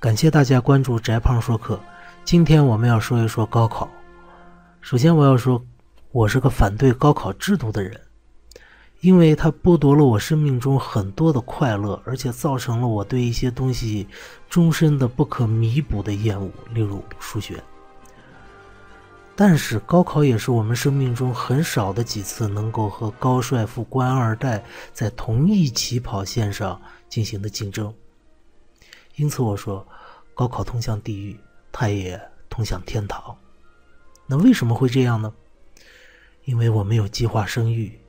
感谢大家关注翟胖说课。今天我们要说一说高考。首先，我要说，我是个反对高考制度的人，因为它剥夺了我生命中很多的快乐，而且造成了我对一些东西终身的不可弥补的厌恶，例如数学。但是，高考也是我们生命中很少的几次能够和高帅富官二代在同一起跑线上进行的竞争。因此，我说，高考通向地狱，他也通向天堂。那为什么会这样呢？因为我们有计划生育，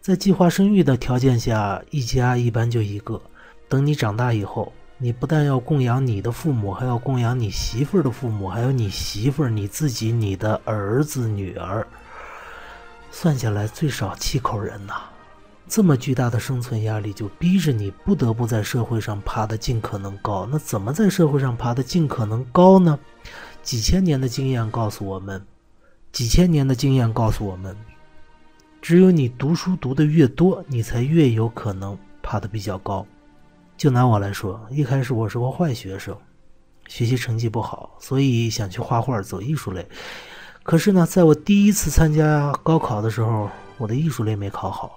在计划生育的条件下，一家一般就一个。等你长大以后，你不但要供养你的父母，还要供养你媳妇儿的父母，还有你媳妇儿、你自己、你的儿子、女儿，算下来最少七口人呐。这么巨大的生存压力，就逼着你不得不在社会上爬得尽可能高。那怎么在社会上爬得尽可能高呢？几千年的经验告诉我们，几千年的经验告诉我们，只有你读书读得越多，你才越有可能爬得比较高。就拿我来说，一开始我是个坏学生，学习成绩不好，所以想去画画，走艺术类。可是呢，在我第一次参加高考的时候，我的艺术类没考好。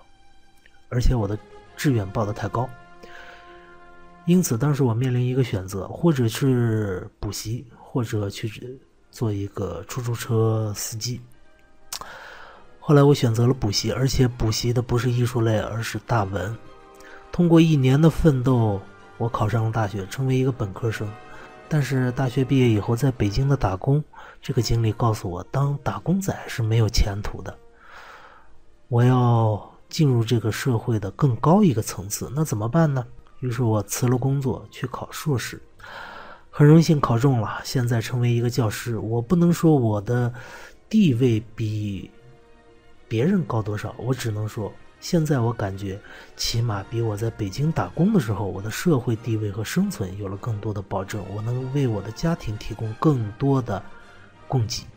而且我的志愿报的太高，因此当时我面临一个选择，或者是补习，或者去做一个出租车司机。后来我选择了补习，而且补习的不是艺术类，而是大文。通过一年的奋斗，我考上了大学，成为一个本科生。但是大学毕业以后，在北京的打工，这个经历告诉我，当打工仔是没有前途的。我要。进入这个社会的更高一个层次，那怎么办呢？于是我辞了工作去考硕士，很荣幸考中了，现在成为一个教师。我不能说我的地位比别人高多少，我只能说，现在我感觉起码比我在北京打工的时候，我的社会地位和生存有了更多的保证，我能为我的家庭提供更多的供给。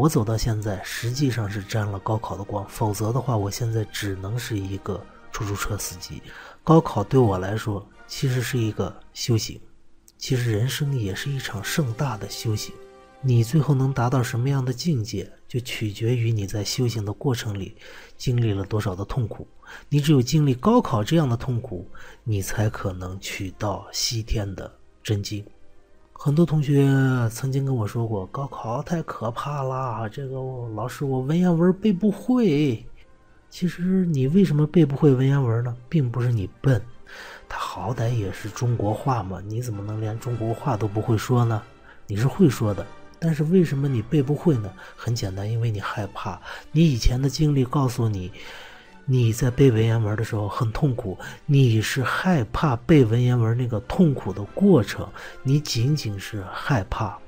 我走到现在，实际上是沾了高考的光，否则的话，我现在只能是一个出租车司机。高考对我来说，其实是一个修行，其实人生也是一场盛大的修行。你最后能达到什么样的境界，就取决于你在修行的过程里经历了多少的痛苦。你只有经历高考这样的痛苦，你才可能取到西天的真经。很多同学曾经跟我说过，高考太可怕了。这个老师，我文言文背不会。其实你为什么背不会文言文呢？并不是你笨，它好歹也是中国话嘛。你怎么能连中国话都不会说呢？你是会说的，但是为什么你背不会呢？很简单，因为你害怕。你以前的经历告诉你。你在背文言文的时候很痛苦，你是害怕背文言文那个痛苦的过程，你仅仅是害怕。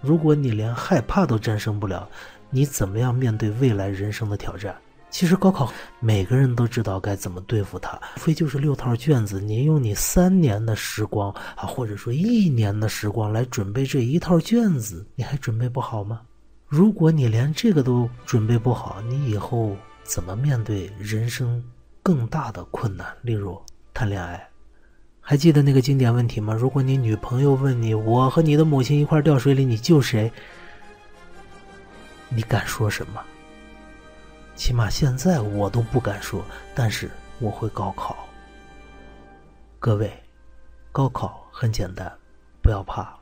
如果你连害怕都战胜不了，你怎么样面对未来人生的挑战？其实高考每个人都知道该怎么对付它，无非就是六套卷子，你用你三年的时光啊，或者说一年的时光来准备这一套卷子，你还准备不好吗？如果你连这个都准备不好，你以后。怎么面对人生更大的困难？例如谈恋爱，还记得那个经典问题吗？如果你女朋友问你：“我和你的母亲一块掉水里，你救谁？”你敢说什么？起码现在我都不敢说，但是我会高考。各位，高考很简单，不要怕，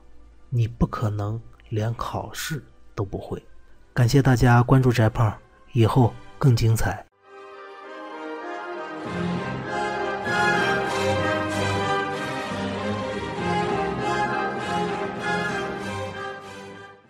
你不可能连考试都不会。感谢大家关注翟胖，以后。更精彩。